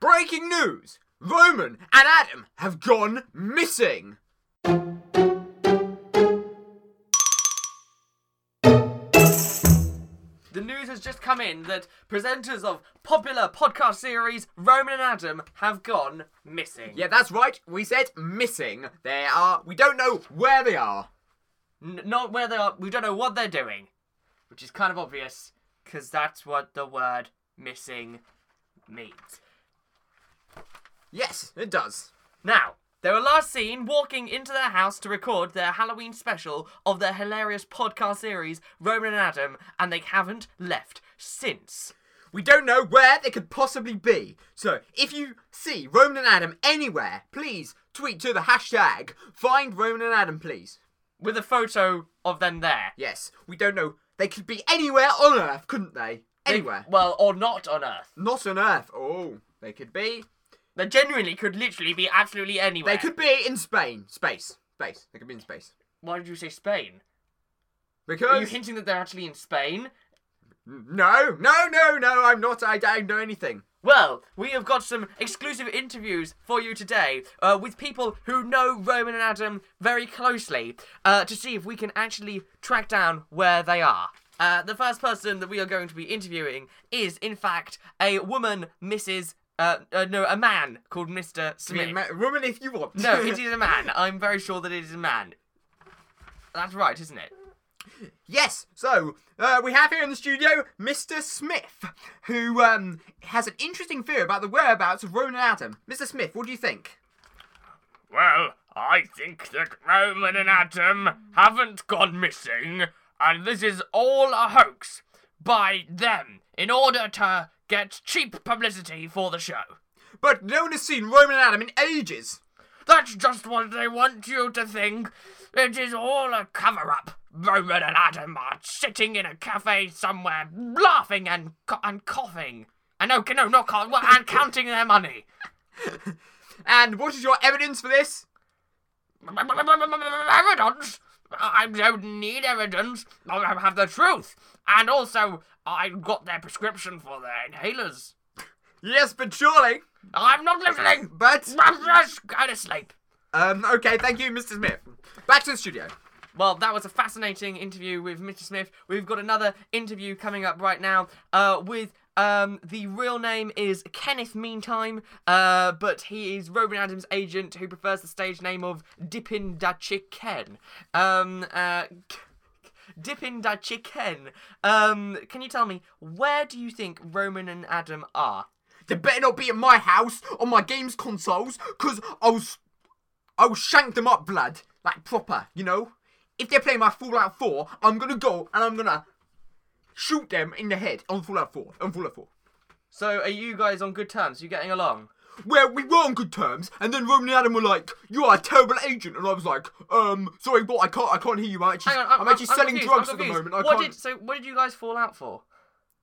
Breaking news! Roman and Adam have gone missing! The news has just come in that presenters of popular podcast series Roman and Adam have gone missing. Yeah, that's right. We said missing. They are. We don't know where they are. N- not where they are. We don't know what they're doing, which is kind of obvious because that's what the word missing means. Yes, it does. Now, they were last seen walking into their house to record their Halloween special of their hilarious podcast series, Roman and Adam, and they haven't left since. We don't know where they could possibly be. So, if you see Roman and Adam anywhere, please tweet to the hashtag find Roman and Adam, please. With a photo of them there. Yes, we don't know. They could be anywhere on Earth, couldn't they? They- Anywhere. well, or not on Earth. Not on Earth. Oh, they could be. They genuinely could literally be absolutely anywhere. They could be in Spain. Space. Space. They could be in space. Why did you say Spain? Are you Because. hinting that they're actually in Spain? No, no, no, no, I'm not. I don't know anything. Well, we have got some exclusive interviews for you today uh, with people who know Roman and Adam very closely uh, to see if we can actually track down where they are. Uh, the first person that we are going to be interviewing is, in fact, a woman, Mrs. Uh, uh, no, a man called Mr. I Smith. mean, ma- woman, if you want. no, it is a man. I'm very sure that it is a man. That's right, isn't it? Yes, so uh, we have here in the studio Mr. Smith, who um, has an interesting theory about the whereabouts of Ronan Adam. Mr. Smith, what do you think? Well, I think that Roman and Adam haven't gone missing, and this is all a hoax by them in order to get cheap publicity for the show. But no one has seen Roman and Adam in ages. That's just what they want you to think. It is all a cover up. Roman and Adam are sitting in a cafe somewhere, laughing and co- and coughing. And no, no, not coughing, and counting their money. And what is your evidence for this? evidence? I don't need evidence. I have the truth. And also, I got their prescription for their inhalers. Yes, but surely. I'm not listening. But just to sleep. um, okay, thank you, Mr. Smith. Back to the studio. Well, that was a fascinating interview with Mr. Smith. We've got another interview coming up right now uh, with. Um, the real name is Kenneth Meantime, uh, but he is Robin Adams' agent who prefers the stage name of Dippin da Chicken. Um, uh, Dipin da Chicken. Um, can you tell me, where do you think Roman and Adam are? They better not be at my house on my games consoles, cause I'll, I'll shank them up, blood, like proper, you know. If they play my Fallout 4, I'm gonna go and I'm gonna shoot them in the head on Fallout 4. On Fallout 4. So, are you guys on good terms? you getting along? Where we were on good terms, and then Roman and Adam were like, "You are a terrible agent," and I was like, "Um, sorry, what? I can't, I can't hear you. I'm actually, on, I'm, actually selling confused, drugs at the moment. I what can't." did so? What did you guys fall out for?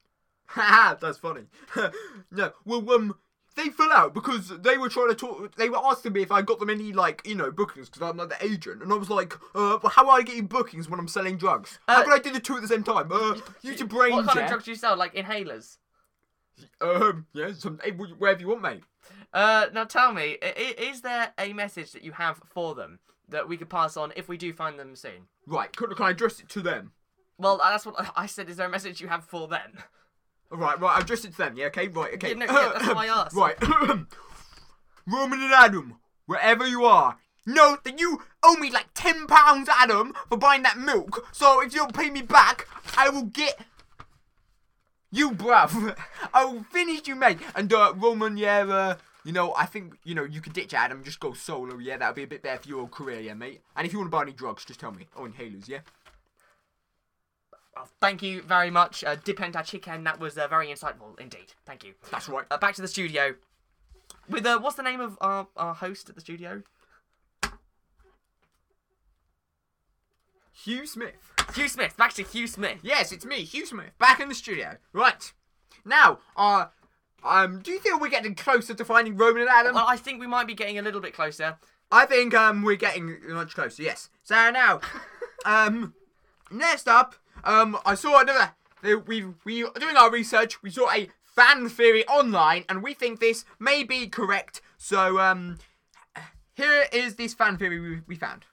Haha, that's funny. no, well, um, they fell out because they were trying to talk. They were asking me if I got them any like you know bookings because I'm like the agent, and I was like, uh, well, how do I get you bookings when I'm selling drugs? Uh, how can I do the two at the same time? Uh, use your brain. What kind of drugs do you sell? Like inhalers? Um, yeah, some wherever you want, mate. Uh, now tell me, is there a message that you have for them that we could pass on if we do find them soon? Right, can, can I address it to them? Well, that's what I said. Is there a message you have for them? Right, right, I've addressed it to them. Yeah, okay, right, okay. Yeah, no, yeah, that's what I asked. right. Roman and Adam, wherever you are, know that you owe me like ten pounds, Adam, for buying that milk. So if you don't pay me back, I will get you, bruv. I will finish you, mate. And uh, Roman, yeah, uh, you know, I think you know you could ditch Adam, just go solo. Yeah, that'll be a bit better for your career, yeah, mate. And if you want to buy any drugs, just tell me. Oh, inhalers, yeah. Well, thank you very much, uh, Dipenta Chicken. That was uh, very insightful indeed. Thank you. That's right. Uh, back to the studio. With uh, what's the name of our, our host at the studio? Hugh Smith. Hugh Smith. Back to Hugh Smith. Yes, it's me, Hugh Smith, back in the studio. Right. Now, uh, um, do you think we're getting closer to finding Roman and Adam? Well, I think we might be getting a little bit closer. I think, um, we're getting much closer, yes. So now, um, next up, um, I saw another, we, we are doing our research, we saw a fan theory online, and we think this may be correct. So, um, here is this fan theory we, we found.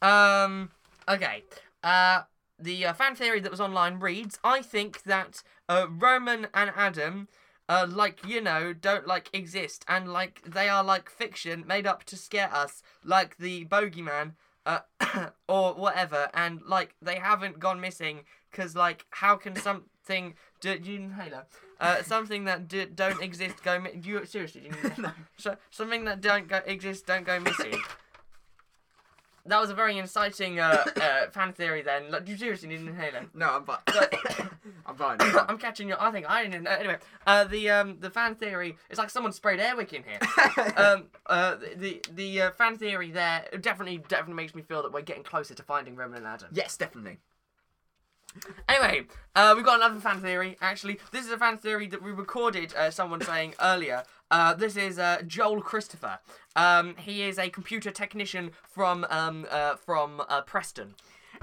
Um. Okay. Uh. The uh, fan theory that was online reads: I think that uh, Roman and Adam, uh, like you know, don't like exist, and like they are like fiction made up to scare us, like the bogeyman, uh, or whatever, and like they haven't gone missing, cause like how can something do you inhaler? Uh, something that d- don't exist go mi- you seriously? Do you need no. so, something that don't go exist don't go missing. That was a very inciting uh, uh, fan theory. Then, like, you seriously need an inhaler. No, I'm fine. I'm fine. I'm catching your. I think I didn't. Uh, anyway, uh, the um the fan theory is like someone sprayed Air Wick in here. um, uh, the the uh, fan theory there definitely definitely makes me feel that we're getting closer to finding Roman and Adam. yes, definitely. Anyway, uh, we've got another fan theory. Actually, this is a fan theory that we recorded. Uh, someone saying earlier. Uh, this is uh, Joel Christopher. Um, he is a computer technician from um, uh, from uh, Preston.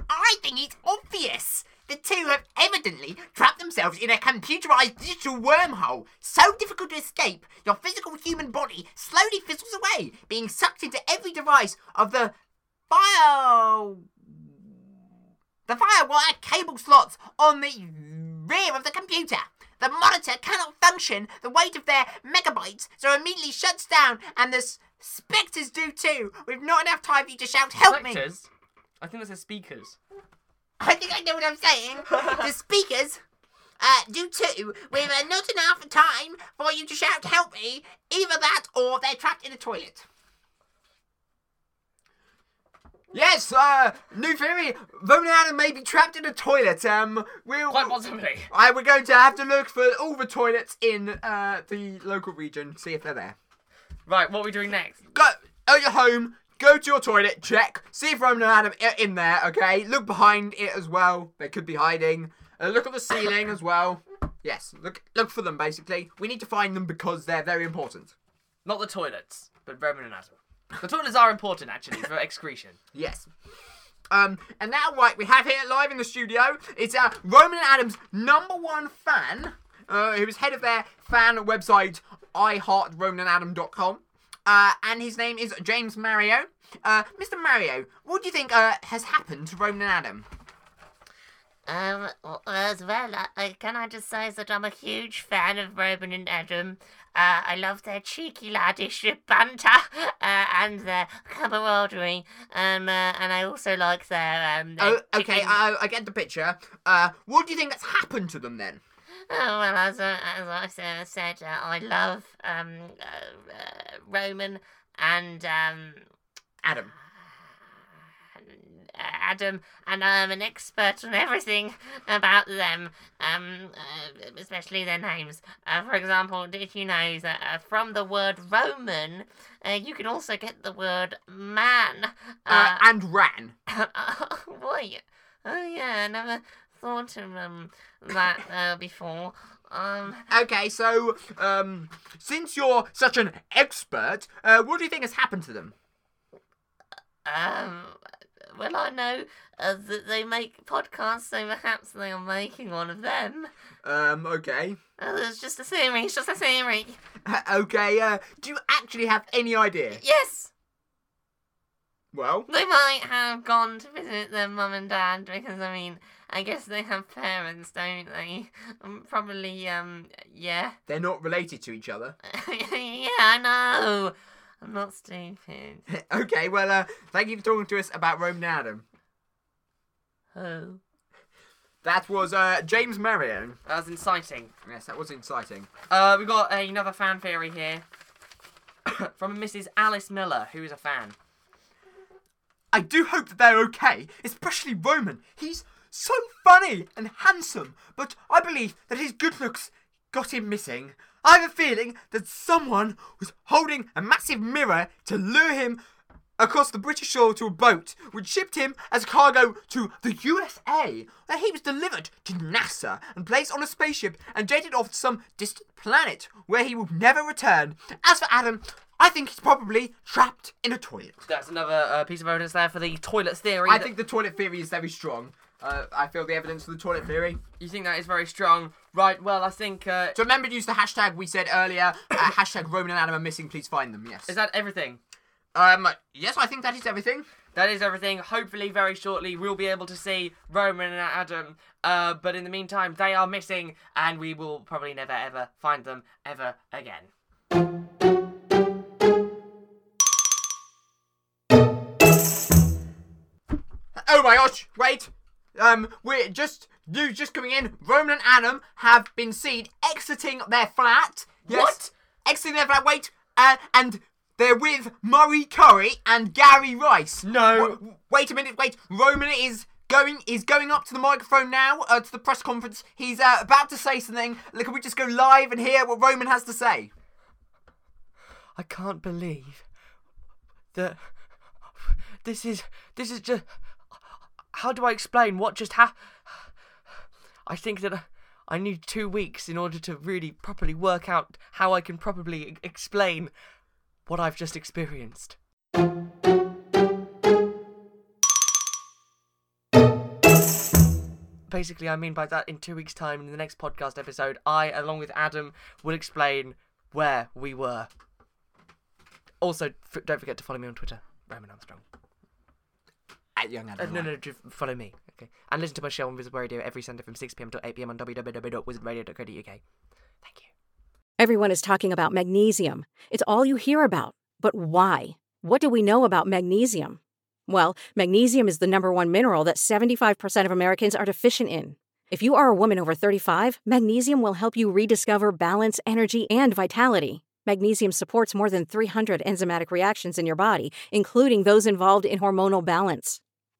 I think it's obvious. The two have evidently trapped themselves in a computerized digital wormhole, so difficult to escape, your physical human body slowly fizzles away, being sucked into every device of the bio. the firewire cable slots on the rear of the computer. The monitor cannot function the weight of their megabytes, so immediately shuts down, and the s- specters do too. We've not enough time for you to shout, "Help me!" Spectres? I think this is speakers. I think I know what I'm saying. the speakers uh, do too, with uh, not enough time for you to shout, help me. Either that or they're trapped in a toilet. Yes, uh, new theory. Roman and Adam may be trapped in a toilet. Um, we'll. Quite possibly. I, we're going to have to look for all the toilets in uh, the local region, see if they're there. Right, what are we doing next? Go at your home, go to your toilet, check, see if Roman and Adam are in there, okay? Look behind it as well. They could be hiding. Uh, look at the ceiling as well. Yes, look look for them basically. We need to find them because they're very important. Not the toilets, but Roman and Adam. The toilets are important actually for excretion. Yes. Um, and now, right, we have here live in the studio, it's uh, Roman and Adam's number one fan, uh, who is head of their fan website, iHeartRomanandAdam.com. Uh, and his name is James Mario. Uh, Mr. Mario, what do you think uh, has happened to Roman and Adam? Um, as well, I, I, can I just say that I'm a huge fan of Roman and Adam. Uh, I love their cheeky laddish banter uh, and their camaraderie. Um, uh, and I also like their um. Their Oh, okay, I, I get the picture. Uh, what do you think has happened to them then? Oh well, as uh, as I sa- said, uh, I love um uh, uh, Roman and um Adam. Adam, and I'm an expert on everything about them, um, uh, especially their names. Uh, for example, did you know that uh, from the word Roman, uh, you can also get the word man? Uh, and ran. Wait. Oh yeah, never thought of um, that uh, before. Um, Okay, so, um, since you're such an expert, uh, what do you think has happened to them? Um, well, I know uh, that they make podcasts, so perhaps they are making one of them. Um, okay. Uh, it's just a theory. It's just a theory. Okay, uh, do you actually have any idea? Yes, Well, they might have gone to visit their mum and dad because I mean, I guess they have parents, don't they? Um, probably, um, yeah. they're not related to each other. yeah, I know. I'm not stupid. okay, well, uh, thank you for talking to us about Roman and Adam. Who? That was uh, James Mario. That was inciting. Yes, that was inciting. Uh, we got another fan theory here from Mrs. Alice Miller, who is a fan. I do hope that they're okay, especially Roman. He's so funny and handsome, but I believe that his good looks got him missing. I have a feeling that someone was holding a massive mirror to lure him across the British shore to a boat, which shipped him as cargo to the USA, where he was delivered to NASA and placed on a spaceship and jetted off to some distant planet where he would never return. As for Adam, I think he's probably trapped in a toilet. That's another uh, piece of evidence there for the toilet theory. I that- think the toilet theory is very strong. Uh, I feel the evidence for the toilet theory. you think that is very strong. Right, well, I think. Uh, So remember to use the hashtag we said earlier. Uh, hashtag Roman and Adam are missing. Please find them. Yes. is that everything? Um. Yes, I think that is everything. That is everything. Hopefully, very shortly, we'll be able to see Roman and Adam. Uh, but in the meantime, they are missing, and we will probably never ever find them ever again. Oh my gosh! Wait. Um. We're just you just coming in. Roman and Adam have been seen exiting their flat. Yes. What? Exiting their flat. Wait. Uh, and they're with Murray Curry and Gary Rice. No. W- wait a minute. Wait. Roman is. Going is going up to the microphone now uh, to the press conference. He's uh, about to say something. Look, Can we just go live and hear what Roman has to say? I can't believe that this is this is just. How do I explain what just happened? I think that I need two weeks in order to really properly work out how I can properly explain what I've just experienced. Basically, I mean by that, in two weeks' time, in the next podcast episode, I, along with Adam, will explain where we were. Also, f- don't forget to follow me on Twitter, Roman Armstrong. At young Uh, Adam. no, no, just follow me. Okay, and listen to my show on Wizard Radio every Sunday from 6 pm to 8 pm on www.wizardradio.co.uk. Thank you. Everyone is talking about magnesium. It's all you hear about. But why? What do we know about magnesium? Well, magnesium is the number one mineral that 75% of Americans are deficient in. If you are a woman over 35, magnesium will help you rediscover balance, energy, and vitality. Magnesium supports more than 300 enzymatic reactions in your body, including those involved in hormonal balance.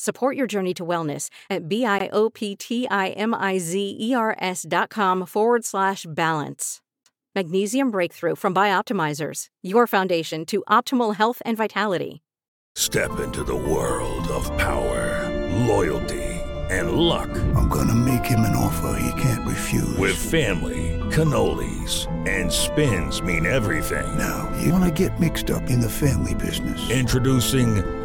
Support your journey to wellness at B-I-O-P-T-I-M-I-Z-E-R-S dot com forward slash balance. Magnesium Breakthrough from Bioptimizers, your foundation to optimal health and vitality. Step into the world of power, loyalty, and luck. I'm gonna make him an offer he can't refuse. With family, cannolis, and spins mean everything. now, you wanna get mixed up in the family business. Introducing